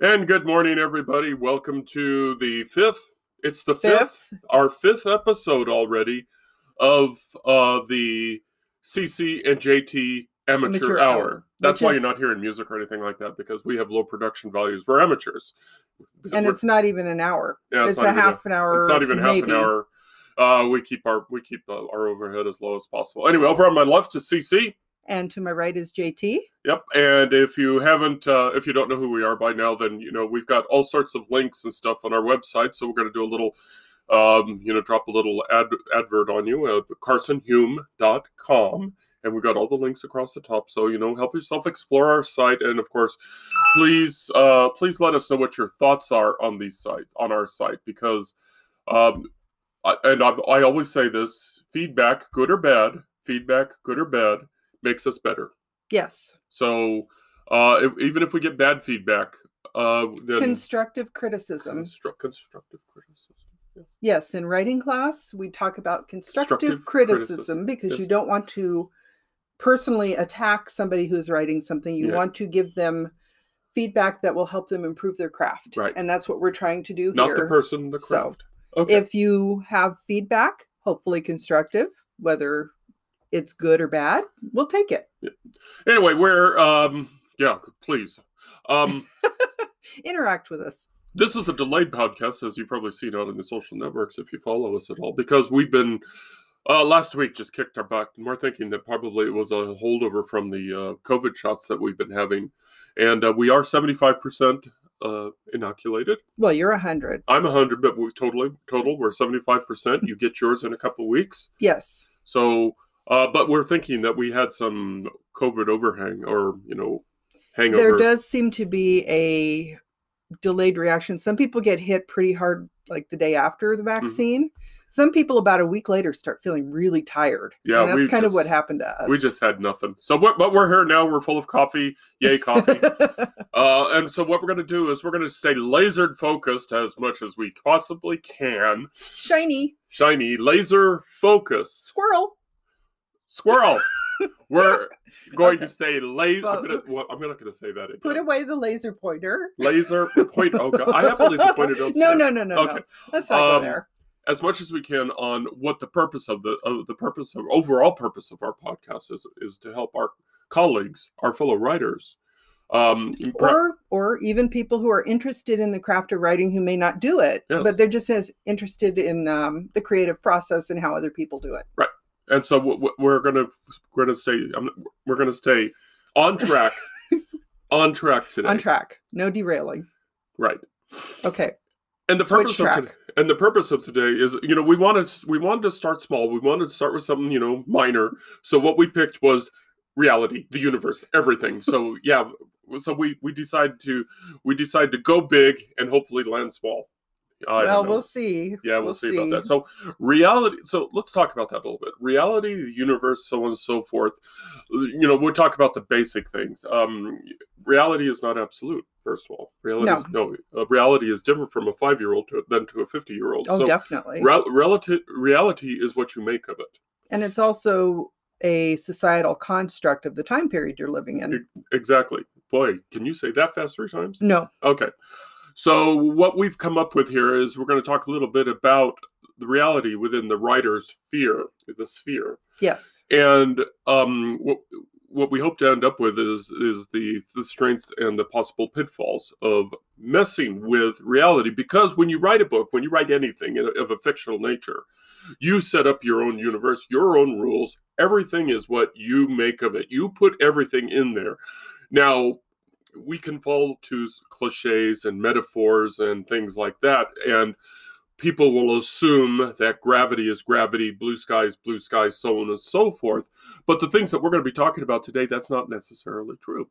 And good morning, everybody. Welcome to the fifth. It's the fifth, Fifth. our fifth episode already of uh, the CC and JT Amateur, Amateur Hour. Hour, That's why is- you're not hearing music or anything like that because we have low production values. We're amateurs. and We're- it's not even an hour. Yeah, it's it's, a even a- half an hour. it's not even half an hour. Uh, we keep our we keep uh, our overhead as low as possible. Anyway, over on my left is CC. And to my right is JT. Yep. And if you haven't, uh, if you don't know who we are by now, then you know we've got all sorts of links and stuff on our website. So we're going to do a little, um, you know, drop a little ad advert on you at carsonhume.com. And we've got all the links across the top. So you know, help yourself explore our site, and of course, please, uh, please let us know what your thoughts are on these sites on our site because, um, I, and I've, I always say this: feedback, good or bad, feedback, good or bad, makes us better. Yes. So uh, if, even if we get bad feedback, uh, Constructive criticism. constru- constructive criticism. Yes. Yes. In writing class, we talk about constructive, Constructive criticism, criticism, because you don't want to personally attack somebody who's writing something. You Yeah. want to give them feedback that will help them improve their craft. Right. And that's what we're trying to do Not here. the person, the So, craft. okay. If you have feedback, hopefully constructive, whether it's good or bad, we'll take it. anyway, we're um, yeah, please. Um, Interact with us. this is a delayed podcast, as you've probably seen out in the social networks if you follow us at all, because we've been uh, last week just kicked our butt, and we're thinking that probably it was a holdover from the uh, COVID shots that we've been having, and uh, we are seventy five percent uh, inoculated. Well, you're a hundred. I'm a hundred, but we totally total. We're seventy five percent. You get yours in a couple of weeks. Yes. So, uh, but we're thinking that we had some COVID overhang, or you know, hangover. There does seem to be a delayed reaction. Some people get hit pretty hard like the day after Mm-hmm. the vaccine. Some people about a week later start feeling really tired. Yeah, and that's kind of what happened to us. We just had nothing. So, what? But we're here now. We're full of coffee. Yay, coffee! uh, and so, what we're going to do is we're going to stay lasered focused as much as we possibly can. Shiny Shiny, laser focused. squirrel. Squirrel. We're going to Okay. stay laser. I'm, Well, gonna, well, I'm not going to say that again. Put away the laser pointer. laser point. Oh God, I have a laser pointer. downstairs. No, no, no, no, Okay. no. Let's not Um, go there. as much as we can on what the purpose of the of the purpose of overall purpose of our podcast is is to help our colleagues, our fellow writers. Um, pra- Or, or even people who are interested in the craft of writing who may not do it, Yes. but they're just as interested in um, the creative process and how other people do it. And so we're gonna we're gonna stay we're gonna stay on track on track today. On track, no derailing. right? Okay. And the Switch purpose of today, and the purpose of today is, you know, we wanted we wanted to start small. We wanted to start with something, you know, minor. So what we picked was reality, the universe, everything. So yeah, so we we decided to we decided to go big and hopefully land small. I well, we'll see. Yeah, we'll, see, about that. So reality. So let's talk about that a little bit. Reality, the universe, so on and so forth. You know, we'll talk about the basic things. Um, reality is not absolute. First of all, reality is no. Uh, reality is different from a five-year-old to, than to a fifty-year-old. Oh, so definitely. rel- relative reality is what you make of it. and it's also a societal construct of the time period you're living in. Exactly. Boy, can you say that fast three times? No. Okay. So what we've come up with here is we're going to talk a little bit about the reality within the writer's sphere, the sphere. Yes. and um, what what we hope to end up with is is the the strengths and the possible pitfalls of messing with reality. Because when you write a book, when you write anything of a fictional nature, you set up your own universe, your own rules. Everything is what you make of it. You put everything in there. Now. We can fall to cliches and metaphors and things like that, and people will assume that gravity is gravity, blue skies, blue skies, so on and so forth. But the things that we're going to be talking about today, that's not necessarily true.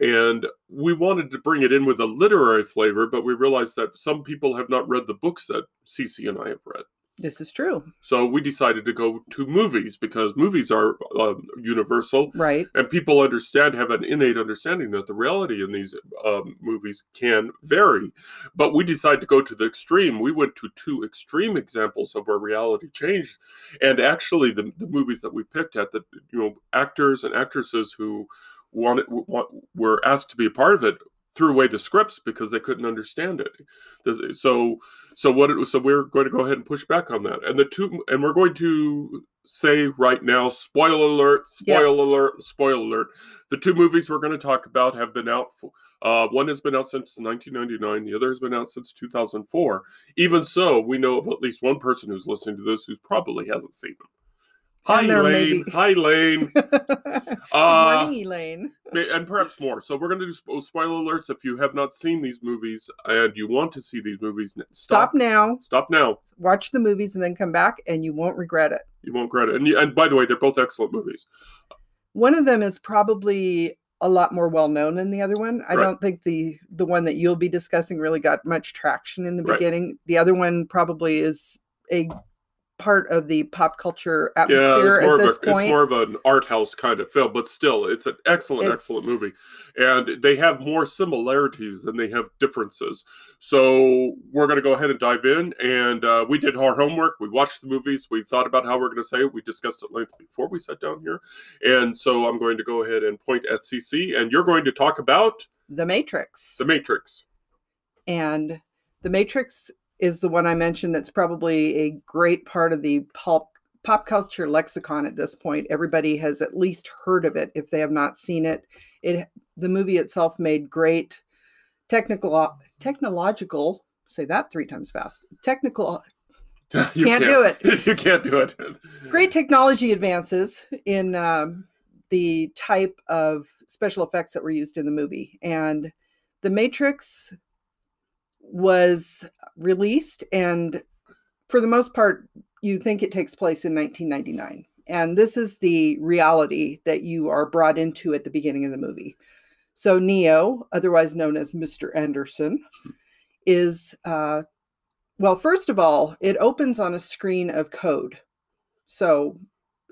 And we wanted to bring it in with a literary flavor, but we realized that some people have not read the books that Cece and I have read. This is true. So we decided to go to movies because movies are um, universal Right. and people understand have an innate understanding that the reality in these um, movies can vary but we decided to go to the extreme we went to two extreme examples of where reality changed and actually the, the movies that we picked at the you know actors and actresses who wanted want, were asked to be a part of it threw away the scripts because they couldn't understand it. So so what it, so we're going to go ahead and push back on that. And the two and we're going to say right now spoiler alert, spoiler Yes. alert, spoiler alert. The two movies we're going to talk about have been out for, uh, one has been out since 1999, the other has been out since 2004. Even so, we know of at least one person who's listening to this who probably hasn't seen them. Hi, And there may Lane. Hi. Good Uh, morning, Elaine. And perhaps more. So we're going to do spo- spoiler alerts. If you have not seen these movies and you want to see these movies, Stop stop. now, Stop now. watch the movies, and then come back, and you won't regret it. You won't regret it. And, you, and by the way, they're both excellent movies. One of them is probably a lot more well known than the other one. I Right. don't think the the one that you'll be discussing really got much traction in the Right. beginning. The other one probably is a part of the pop culture atmosphere it's more, at of this a, it's more of an art house kind of film, but still, it's an excellent, excellent movie. And they have more similarities than they have differences. So we're going to go ahead and dive in. And uh, we did our homework. We watched the movies. We thought about how we're going to say it. We discussed it length before we sat down here. And so I'm going to go ahead and point at CC, and you're going to talk about the Matrix. The Matrix. and the Matrix is the one I mentioned that's probably a great part of the pulp pop culture lexicon at this point. Everybody has at least heard of it if they have not seen it. It the movie itself made great technical technological say that three times fast. Technical You Can't do it. you can't do it. great technology advances in um, the type of special effects that were used in the movie. And The Matrix was released, and for the most part, you think it takes place in 1999. And this is the reality that you are brought into at the beginning of the movie. So, Neo, otherwise known as Mr. Anderson, is uh, well, first of all, it opens on a screen of code. So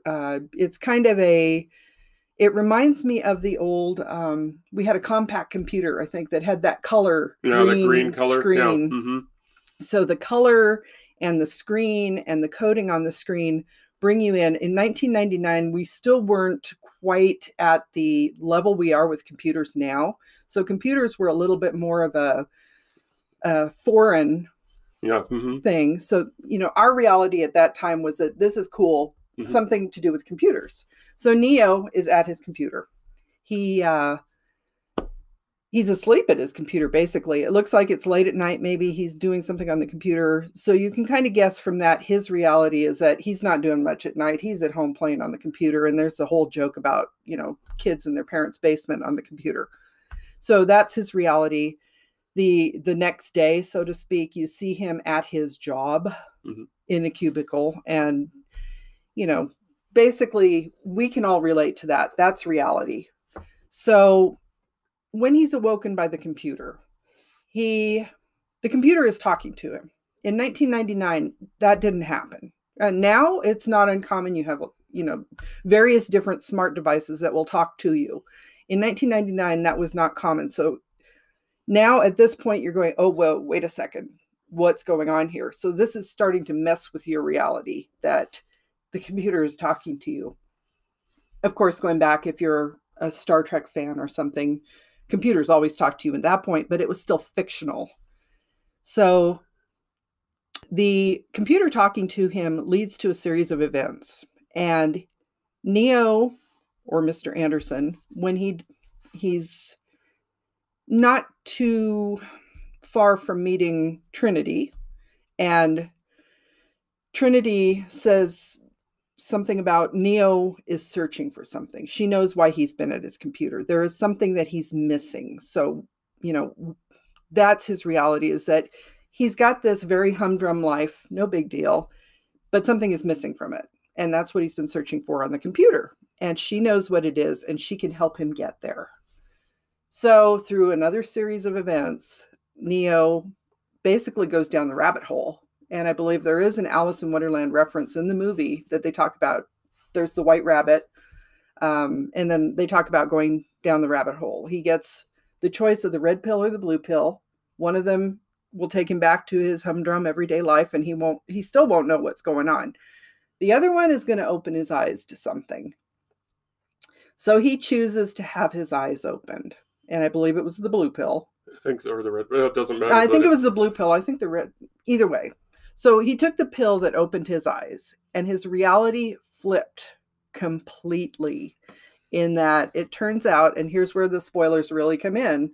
uh, it's kind of a, it reminds me of the old, um, we had a Compaq computer, I think, that had that color Yeah, the green color. screen. Yeah. hmm So the color and the screen and the coding on the screen bring you in. In 1999, we still weren't quite at the level we are with computers now. So computers were a little bit more of a, a foreign Yeah. hmm thing. So, you know, our reality at that time was that this is cool, Mhm. something to do with computers. So Neo is at his computer. He uh he's asleep at his computer basically. It looks like it's late at night maybe he's doing something on the computer. So you can kind of guess from that his reality is that he's not doing much at night. He's at home playing on the computer and there's a whole joke about, you know, kids in their parents' basement on the computer. So that's his reality the the next day so to speak you see him at his job Mhm. in a cubicle and you know basically we can all relate to that. That's reality. So when he's awoken by the computer he the computer is talking to him. In 1999 that didn't happen. And now it's not uncommon. You have you know various different smart devices that will talk to you. In 1999 that was not common. So now at this point you're going oh well wait a second. What's going on here? So this is starting to mess with your reality that the computer is talking to you of course going back if you're a star trek fan or something computers always talk to you at that point but it was still fictional so the computer talking to him leads to a series of events and neo or mr anderson when he he's not too far from meeting Trinity. And Trinity says something about Neo is searching for something. She knows why he's been at his computer. There is something that he's missing. So, you know, that's his reality is that he's got this very humdrum life, no big deal, but something is missing from it. And that's what he's been searching for on the computer. And she knows what it is and she can help him get there. So, through another series of events, Neo basically goes down the rabbit hole. And I believe there is an Alice in Wonderland reference in the movie that they talk about. There's the white rabbit. Um, and then they talk about going down the rabbit hole. He gets the choice of the red pill or the blue pill. One of them will take him back to his humdrum everyday life and he won't, he still won't know what's going on. The other one is going to open his eyes to something. So he chooses to have his eyes opened and I believe it was the blue pill. I think so, or the red. It doesn't matter. I think it was the blue pill. I think the red. Either way. So he took the pill that opened his eyes, and his reality flipped completely. In that it turns out, and here's where the spoilers really come in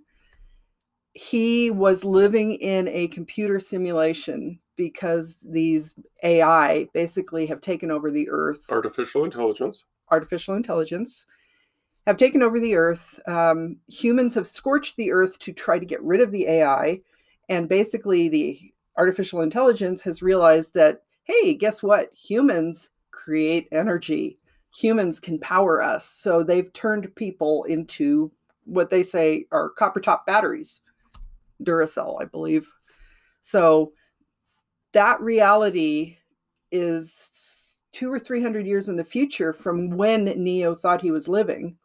he was living in a computer simulation because these AI basically have taken over the earth, artificial intelligence. artificial intelligence have taken over the earth. Um, humans have scorched the earth to try to get rid of the AI. And basically, the artificial intelligence has realized that, hey, guess what? Humans create energy, humans can power us. So they've turned people into what they say are copper top batteries, Duracell, I believe. So that reality is two or three hundred years in the future from when Neo thought he was living.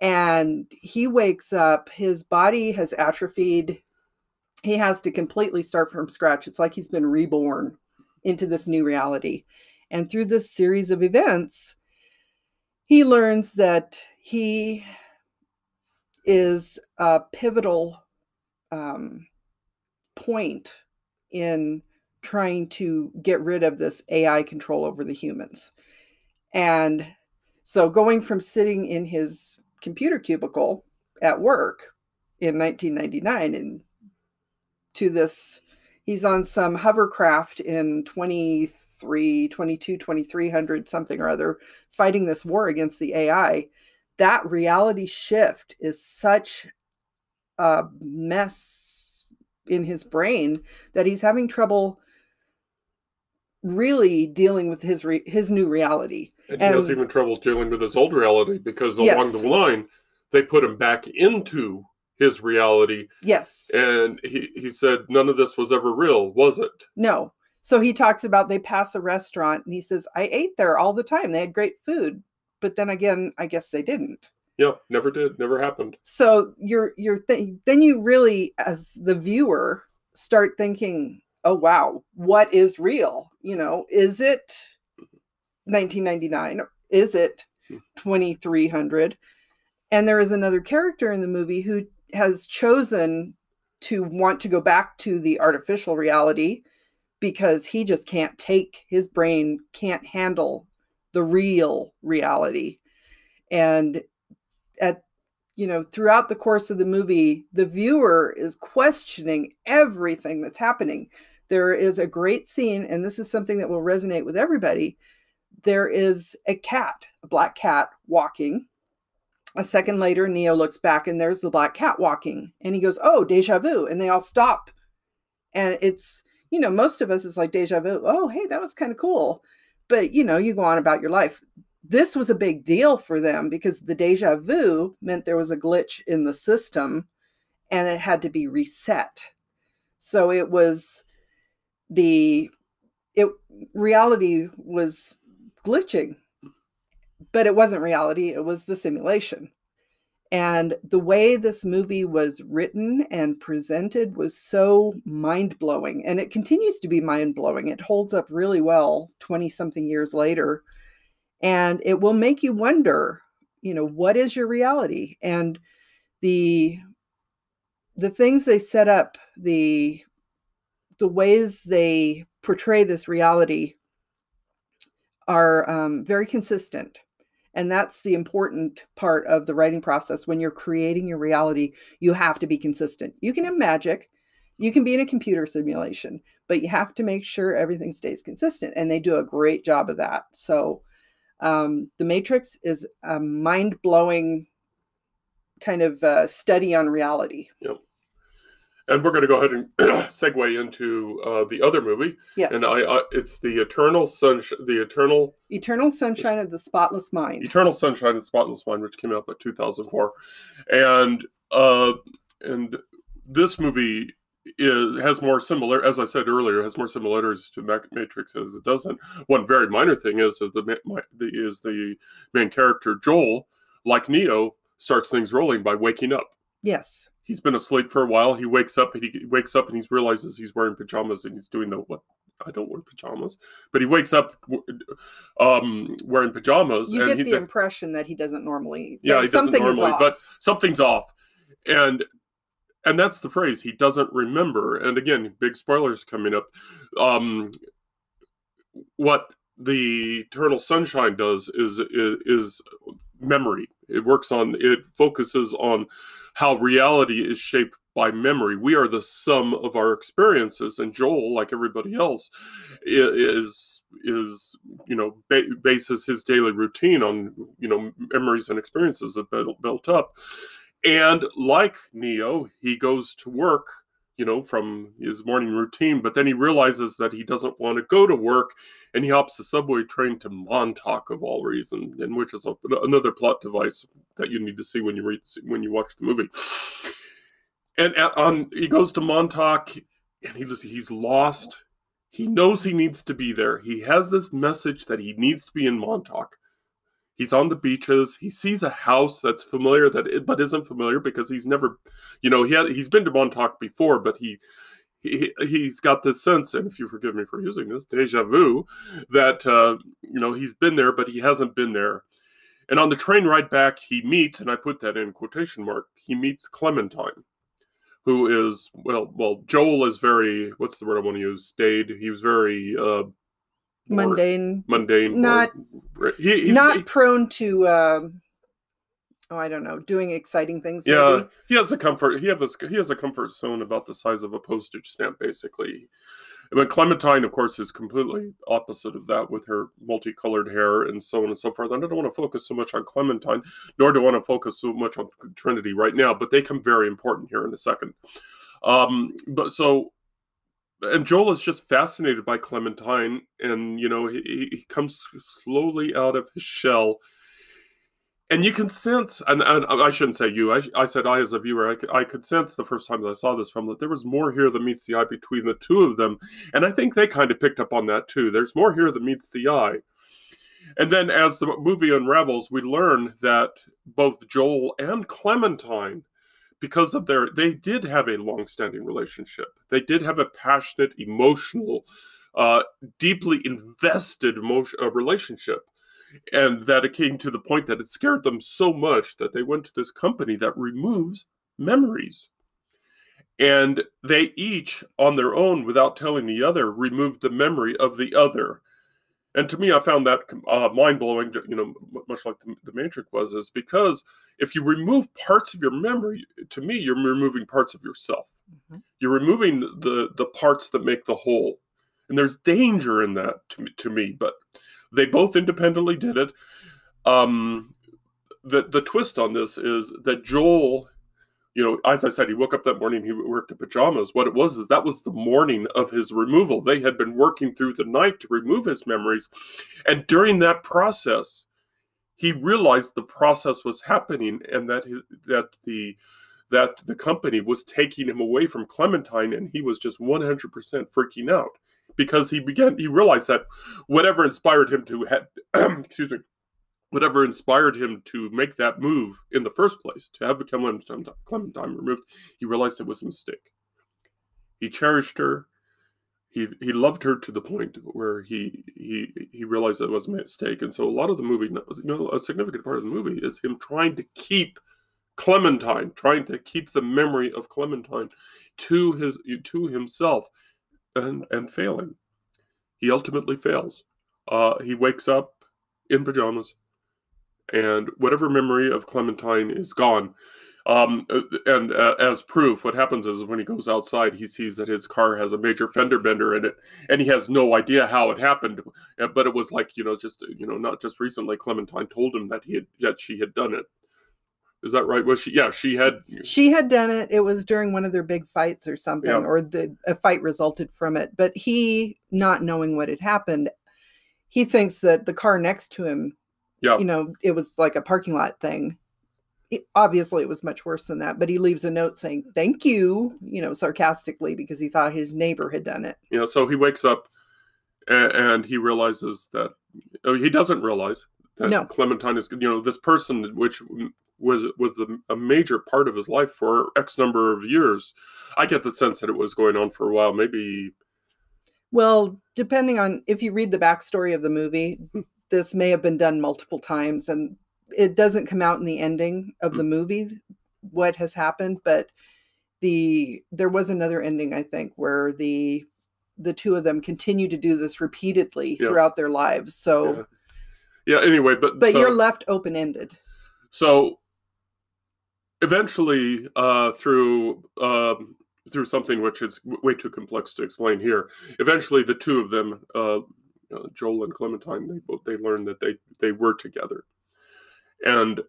And he wakes up, his body has atrophied. He has to completely start from scratch. It's like he's been reborn into this new reality. And through this series of events, he learns that he is a pivotal um, point in trying to get rid of this AI control over the humans. And so going from sitting in his computer cubicle at work in 1999 and to this he's on some hovercraft in 23 22 2300 something or other fighting this war against the AI that reality shift is such a mess in his brain that he's having trouble really dealing with his re- his new reality. And he has even trouble dealing with his old reality because along Yes. the line, they put him back into his reality. Yes. And he, he said, none of this was ever real, was it? No. So he talks about they pass a restaurant and he says, I ate there all the time. They had great food. But then again, I guess they didn't. Yeah, never did, never happened. So you're you're th- then you really as the viewer start thinking, oh wow, what is real? You know, is it 1999? Is it hmm. 2300? And there is another character in the movie who has chosen to want to go back to the artificial reality because he just can't take his brain can't handle the real reality. And at you know throughout the course of the movie the viewer is questioning everything that's happening. There is a great scene and this is something that will resonate with everybody. There is a cat a black cat walking a second later neo looks back and there's the black cat walking and he goes oh deja vu and they all stop. And it's you know most of us is like deja vu oh hey that was kind of cool. But you know you go on about your life. This was a big deal for them because the deja vu meant there was a glitch in the system and it had to be reset. So it was the it reality was glitching but it wasn't reality it was the simulation and the way this movie was written and presented was so mind blowing. And it continues to be mind blowing. It holds up really well 20 something years later. And it will make you wonder, you know, what is your reality? And the the things they set up, the the ways they portray this reality are um, very consistent and that's the important part of the writing process. When you're creating your reality, you have to be consistent. You can have magic, you can be in a computer simulation, but you have to make sure everything stays consistent. And they do a great job of that. So, um, The Matrix is a mind blowing kind of uh, study on reality. And we're going to go ahead and segue into uh, the other movie, Yes. and I, I it's the Eternal Sunshine, the Eternal Eternal Sunshine of the Spotless Mind. Eternal Sunshine of the Spotless Mind, which came out in 2004, and uh, and this movie is has more similar, as I said earlier, has more similarities to Matrix as it doesn't. One very minor thing is that the, my, the is the main character Joel, like Neo, starts things rolling by waking up. Yes. He's been asleep for a while. He wakes up and he wakes up and he realizes he's wearing pajamas and he's doing the what I don't wear pajamas, but he wakes up um, wearing pajamas. You and get he, the then- impression that he doesn't normally. yeah, that he doesn't normally, but something's off. And and that's the phrase he doesn't remember. And again, big spoilers coming up. Um, what the Eternal Sunshine does is, is is memory. It works on it focuses on how reality is shaped by memory. We are the sum of our experiences, and Joel, like everybody else, is is you know ba- bases his daily routine on you know memories and experiences that built, built up. And like Neo, he goes to work you know, from his morning routine, but then he realizes that he doesn't want to go to work and he hops the subway train to Montauk of all reasons, and which is a, another plot device that you need to see when you read when you watch the movie. And uh, on he goes to Montauk and he he's lost. He knows he needs to be there. He has this message that he needs to be in Montauk. He's on the beaches. He sees a house that's familiar that but isn't familiar because he's never, you know, he had, he's been to Montauk before, but he he he's got this sense, and if you forgive me for using this deja vu, that uh, you know he's been there, but he hasn't been there. And on the train ride back, he meets, and I put that in quotation mark. He meets Clementine, who is well, well, Joel is very what's the word I want to use? Staid. He was very uh, mundane. mundane not he, not he, prone to um oh i don't know doing exciting things yeah maybe. he has a comfort he has a, he has a comfort zone about the size of a postage stamp basically. But clementine of course is completely opposite of that with her multicolored hair and so on and so forth. And i don't want to focus so much on clementine nor do i want to focus so much on trinity right now but they come very important here in a second. Um but so and Joel is just fascinated by Clementine, and you know he, he comes slowly out of his shell, and you can sense. And, and I shouldn't say you. I, I said I as a viewer. I, I could sense the first time that I saw this film that there was more here than meets the eye between the two of them, and I think they kind of picked up on that too. There's more here than meets the eye. And then, as the movie unravels, we learn that both Joel and Clementine because of their they did have a long-standing relationship. They did have a passionate emotional uh, deeply invested emotion, uh, relationship. And that it came to the point that it scared them so much that they went to this company that removes memories. And they each on their own without telling the other removed the memory of the other and to me i found that uh, mind-blowing you know much like the, the matrix was is because if you remove parts of your memory to me you're removing parts of yourself. Mm-hmm. you're removing the the parts that make the whole. And there's danger in that to me, to me but they both independently did it. Um the the twist on this is that joel you know, as I said, he woke up that morning, he worked in pajamas. What it was is that was the morning of his removal. They had been working through the night to remove his memories. And during that process, he realized the process was happening and that his, that the that the company was taking him away from Clementine and he was just 100% freaking out because he began he realized that whatever inspired him to have excuse me whatever inspired him to make that move in the first place, to have Clementine, Clementine removed, he realized it was a mistake. He cherished her. He, he loved her to the point where he he he realized it was a mistake, and so a lot of the movie, you know, a significant part of the movie is him trying to keep Clementine, trying to keep the memory of Clementine to his to himself, and and failing. He ultimately fails. Uh, he wakes up in pajamas and whatever memory of Clementine is gone. Um, uh, and uh, as proof, what happens is when he goes outside, he sees that his car has a major fender bender in it, and he has no idea how it happened. Uh, but it was like you know, just you know, not just recently. Clementine told him that he had that she had done it. Is that right? Was she? Yeah, she had. She had done it. It was during one of their big fights or something, yeah. or the a fight resulted from it. But he, not knowing what had happened, he thinks that the car next to him yeah. You know, it was like a parking lot thing. It, obviously, it was much worse than that, but he leaves a note saying, Thank you, you know, sarcastically because he thought his neighbor had done it. You know, so he wakes up and, and he realizes that oh, he doesn't realize that no. Clementine is, you know, this person, which was was the, a major part of his life for X number of years. I get the sense that it was going on for a while, maybe. Well, depending on if you read the backstory of the movie, hmm this may have been done multiple times and it doesn't come out in the ending of the mm. movie what has happened but the there was another ending i think where the the two of them continue to do this repeatedly Yeah. throughout their lives so Yeah. yeah anyway but but so, you're left open ended so eventually uh through um through something which is way too complex to explain here eventually the two of them uh uh, joel and clementine they both they learn that they they were together. And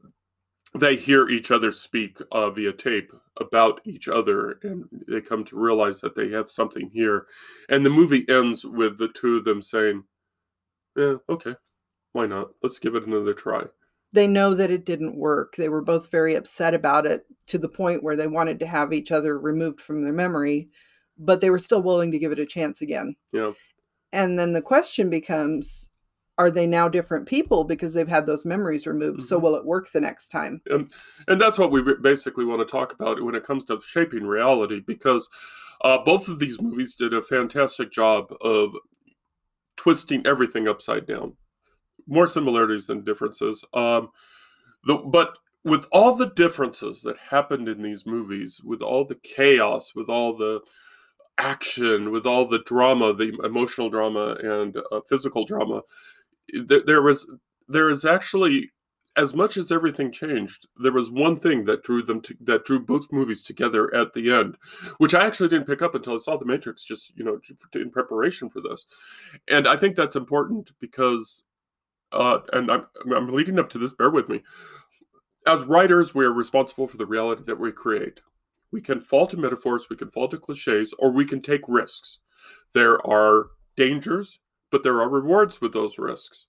they hear each other speak uh, via tape about each other and they come to realize that they have something here. And the movie ends with the two of them saying yeah okay why not? Let's give it another try. They know that it didn't work. They were both very upset about it to the point where they wanted to have each other removed from their memory but they were still willing to give it a chance again. Yeah. And then the question becomes are they now different people because they've had those memories removed? So Mhm. will it work the next time? And and that's what we basically want to talk about when it comes to shaping reality because uh, both of these movies did a fantastic job of twisting everything upside down. More similarities than differences um, the, but with all the differences that happened in these movies with all the chaos with all the action with all the drama the emotional drama and uh, physical drama there, was there is actually as much as everything changed, there was one thing that drew them to, that drew both movies together at the end, which I actually didn't pick up until I saw The Matrix, just you know, in preparation for this, and I think that's important because, uh, and I'm I'm leading up to this. Bear with me. As writers, we are responsible for the reality that we create. We can fall to metaphors, we can fall to cliches, or we can take risks. There are dangers, but there are rewards with those risks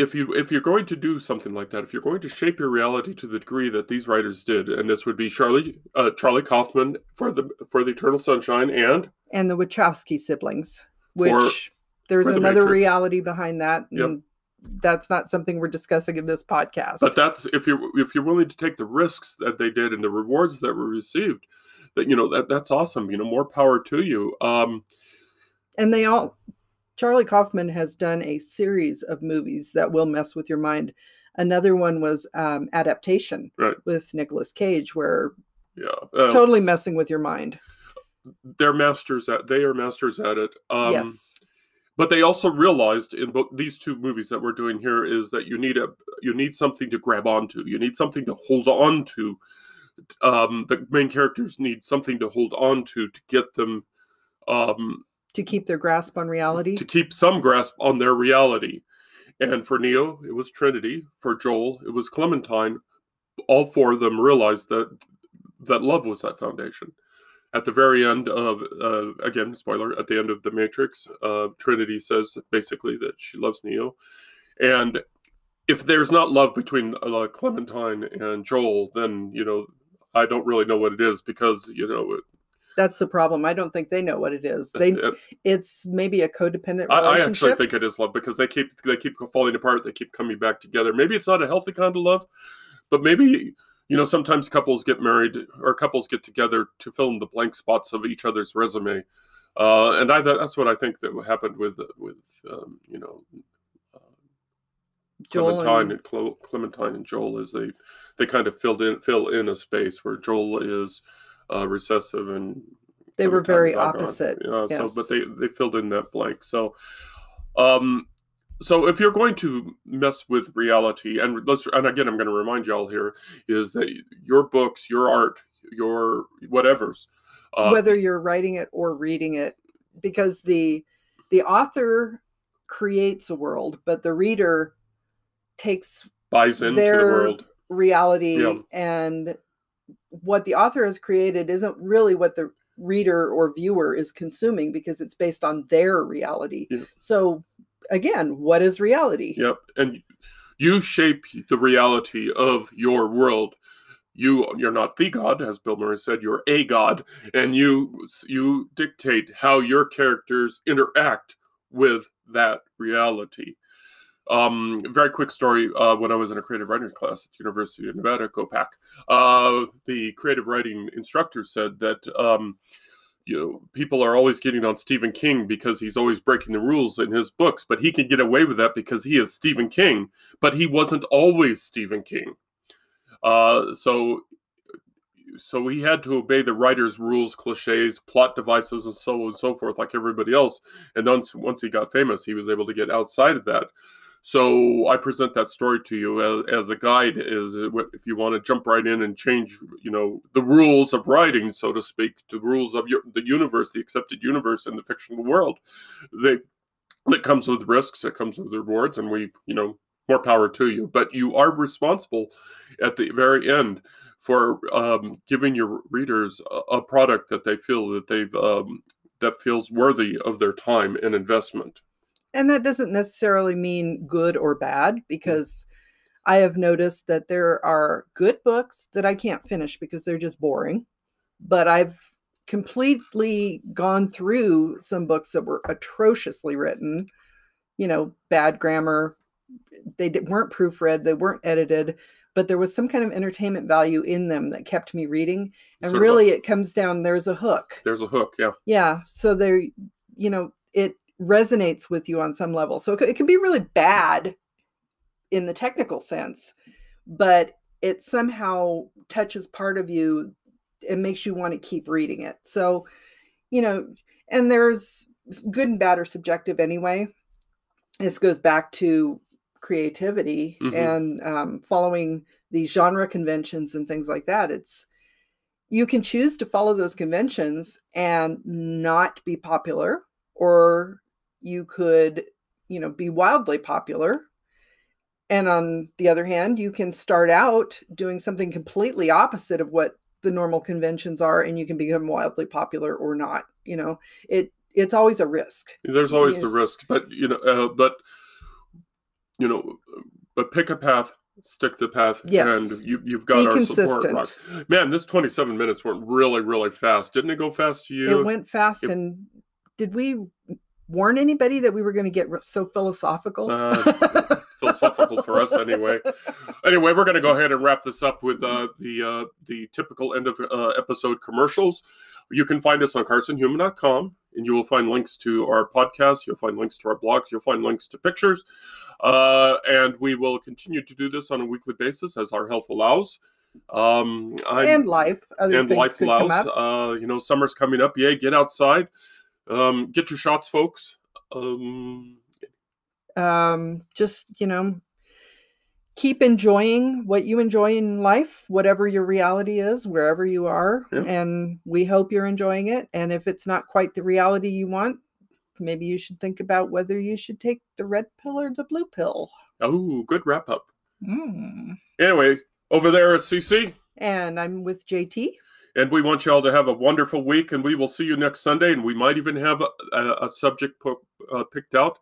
if you if you're going to do something like that, if you're going to shape your reality to the degree that these writers did, and this would be Charlie uh, Charlie Kaufman for the for the Eternal Sunshine and and the wachowski siblings For- which there's for The another reality behind that Yep. and that's not something we're discussing in this podcast but that's if you're if you're willing to take the risks that they did and the rewards that were received, that you know that that's awesome. You know, more power to you. Um, and they all charlie kaufman has done a series of movies that will mess with your mind another one was um, adaptation Right. with Nicolas cage where yeah, uh, totally messing with your mind they're masters at they are masters at it. Um, yes but they also realized in both these two movies that we're doing here is that you need a you need something to grab onto. You need something to hold on to. Um the main characters need something to hold on to to get them um to keep their grasp on reality? to keep some grasp on their reality. And for neo it was trinity. For joel it was clementine. All four of them realized that that love was that foundation at the very end of uh, again spoiler at the end of the matrix uh, trinity says basically that she loves neo and if there's not love between uh, clementine and joel then you know i don't really know what it is because you know it- that's the problem i don't think they know what it is they it- it's maybe a codependent I, I relationship actually think it is love because they keep they keep falling apart. They keep coming back together. Maybe it's not a healthy kind of love, but maybe you know sometimes couples get married or couples get together to fill in the blank spots of each other's resume. Uh, and I that's what I think that happened with with um, you know uh, Joel Clementine and- Clementine and Joel is they they kind of filled in fill in a space where Joel is uh, recessive and they were very opposite Yeah, so but they they filled in that blank. So, um, so if you're going to mess with reality, and let's and again, I'm going to remind y'all here is that your books, your art, your whatever's, uh, whether you're writing it or reading it because the the author creates a world but the reader takes buys into the world. reality Yeah. and what the author has created isn't really what the reader or viewer is consuming because it's based on their reality Yeah. so again what is reality Yep, and you shape the reality of your world. You you're not the god, as Bill Murray said. You're a god, and you you dictate how your characters interact with that reality. Um, very quick story. Uh, when I was in a creative writing class at the University of Nevada, COPAC, uh, the creative writing instructor said that um, you know people are always getting on Stephen King because he's always breaking the rules in his books, but he can get away with that because he is Stephen King. But he wasn't always Stephen King. Uh, so so he had to obey the writer's rules, cliches, plot devices, and so on and so forth, like everybody else. And once once he got famous, he was able to get outside of that. So I present that story to you as, as a guide. Is if you want to jump right in and change, you know, the rules of writing, so to speak, to the rules of your, the universe, the accepted universe in the fictional world, they that comes with risks, it comes with rewards, and we, you know, more power to you. But you are responsible at the very end for um, giving your readers a, a, product that they feel that they've um, that feels worthy of their time and investment. And that doesn't necessarily mean good or bad mm. because I have noticed that there are good books that I can't finish because they're just boring. But I've completely gone through some books that were atrociously written, you know, bad grammar. They weren't proofread, they weren't edited, but there was some kind of entertainment value in them that kept me reading. And sort really, it comes down there's a hook. There's a hook, yeah. Yeah. So there, you know, it resonates with you on some level. So it, it can be really bad in the technical sense, but it somehow touches part of you it makes you want to keep reading it. So, you know, and there's good and bad or subjective anyway. This goes back to creativity mm-hmm. and um, following the genre conventions and things like that. It's you can choose to follow those conventions and not be popular, or you could, you know, be wildly popular. And on the other hand, you can start out doing something completely opposite of what the normal conventions are and you can become wildly popular or not you know it it's always a risk there's always the risk but you know uh, but you know but pick a path stick the path yes. and you, you've got Be our consistent. support Rock. man this 27 minutes went really really fast didn't it go fast to you it went fast it, and did we warn anybody that we were going to get so philosophical uh, philosophical for us anyway. Anyway, we're going to go ahead and wrap this up with uh, the uh, the typical end of uh, episode commercials. You can find us on carsonhuman.com, and you will find links to our podcast. You'll find links to our blogs. You'll find links to pictures, uh, and we will continue to do this on a weekly basis as our health allows. Um, and life, other and life allows. Uh, you know, summer's coming up. Yay, get outside. Um, get your shots, folks. Um, um, just you know keep enjoying what you enjoy in life whatever your reality is wherever you are yeah. and we hope you're enjoying it and if it's not quite the reality you want maybe you should think about whether you should take the red pill or the blue pill oh good wrap up mm. anyway over there is cc and i'm with jt and we want you all to have a wonderful week and we will see you next sunday and we might even have a, a, a subject po- uh, picked out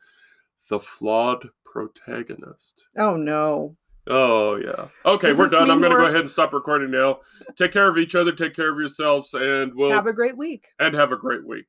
the flawed protagonist. Oh no. Oh yeah. Okay, Does we're done. I'm going to go ahead and stop recording now. Take care of each other. Take care of yourselves, and we'll have a great week. And have a great week.